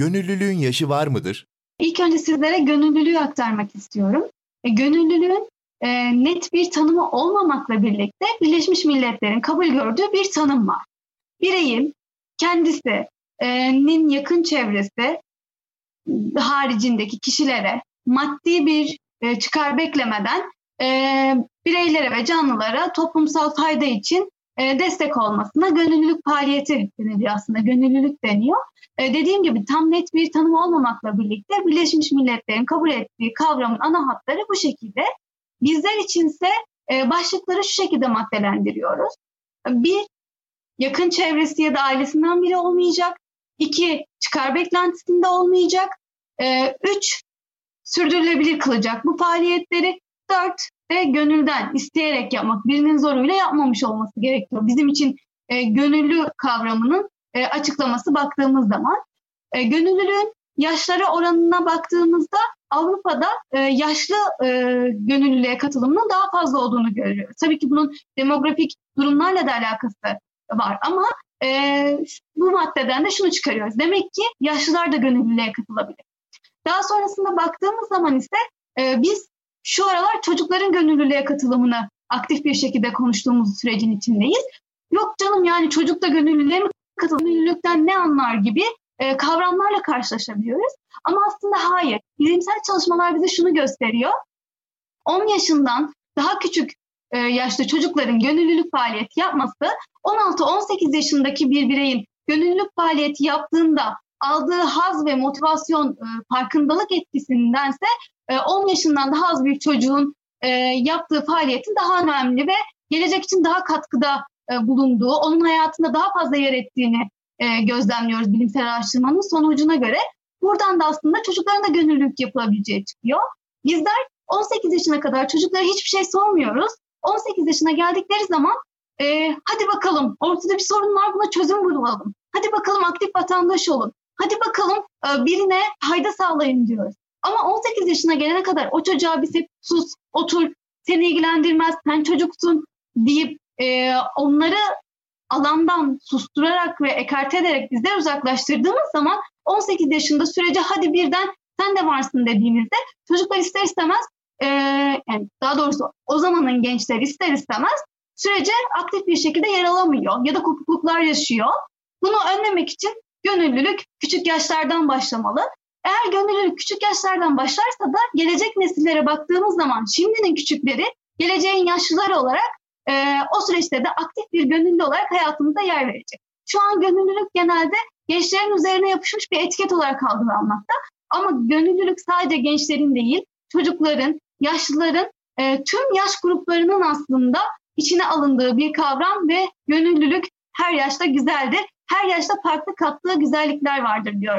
gönüllülüğün yaşı var mıdır? İlk önce sizlere gönüllülüğü aktarmak istiyorum. E, gönüllülüğün e, net bir tanımı olmamakla birlikte Birleşmiş Milletler'in kabul gördüğü bir tanım var. Bireyin kendisinin yakın çevresi haricindeki kişilere maddi bir e, çıkar beklemeden e, bireylere ve canlılara toplumsal fayda için e, destek olmasına gönüllülük faaliyeti deniliyor aslında. Gönüllülük deniyor. E, dediğim gibi tam net bir tanım olmamakla birlikte Birleşmiş Milletler'in kabul ettiği kavramın ana hatları bu şekilde. Bizler içinse e, başlıkları şu şekilde maddelendiriyoruz. Bir, yakın çevresi ya da ailesinden biri olmayacak. İki, çıkar beklentisinde olmayacak. E, üç, sürdürülebilir kılacak bu faaliyetleri. Dört, ve gönülden isteyerek yapmak, birinin zoruyla yapmamış olması gerekiyor. Bizim için e, gönüllü kavramının e, açıklaması baktığımız zaman. E, gönüllülüğün yaşlara oranına baktığımızda Avrupa'da e, yaşlı e, gönüllülüğe katılımının daha fazla olduğunu görüyoruz. Tabii ki bunun demografik durumlarla da alakası var ama e, bu maddeden de şunu çıkarıyoruz. Demek ki yaşlılar da gönüllülüğe katılabilir. Daha sonrasında baktığımız zaman ise e, biz şu aralar çocukların gönüllülüğe katılımını aktif bir şekilde konuştuğumuz sürecin içindeyiz. Yok canım yani çocuk da gönüllülüğe mi katılır, gönüllülükten ne anlar gibi e, kavramlarla karşılaşabiliyoruz. Ama aslında hayır. Bilimsel çalışmalar bize şunu gösteriyor. 10 yaşından daha küçük e, yaşta çocukların gönüllülük faaliyeti yapması 16-18 yaşındaki bir bireyin gönüllülük faaliyeti yaptığında aldığı haz ve motivasyon e, farkındalık etkisindense 10 e, yaşından daha az bir çocuğun e, yaptığı faaliyetin daha önemli ve gelecek için daha katkıda e, bulunduğu, onun hayatında daha fazla yer ettiğini gözlemliyoruz bilimsel araştırmanın sonucuna göre. Buradan da aslında çocukların da gönüllülük yapılabileceği çıkıyor. Bizler 18 yaşına kadar çocuklara hiçbir şey sormuyoruz. 18 yaşına geldikleri zaman e, hadi bakalım ortada bir sorun var buna çözüm bulalım. Hadi bakalım aktif vatandaş olun. Hadi bakalım birine fayda sağlayın diyoruz. Ama 18 yaşına gelene kadar o çocuğa biz hep sus, otur, seni ilgilendirmez, sen çocuksun deyip e, onları alandan susturarak ve ekarte ederek bizden uzaklaştırdığımız zaman 18 yaşında sürece hadi birden sen de varsın dediğimizde çocuklar ister istemez e, yani daha doğrusu o zamanın gençleri ister istemez sürece aktif bir şekilde yer alamıyor ya da kopukluklar yaşıyor. Bunu önlemek için gönüllülük küçük yaşlardan başlamalı. Eğer gönüllülük küçük yaşlardan başlarsa da gelecek nesillere baktığımız zaman şimdinin küçükleri geleceğin yaşlıları olarak e, o süreçte de aktif bir gönüllü olarak hayatımızda yer verecek. Şu an gönüllülük genelde gençlerin üzerine yapışmış bir etiket olarak algılanmakta. Ama gönüllülük sadece gençlerin değil, çocukların, yaşlıların, e, tüm yaş gruplarının aslında içine alındığı bir kavram ve gönüllülük her yaşta güzeldir. Her yaşta farklı kattığı güzellikler vardır diyorum.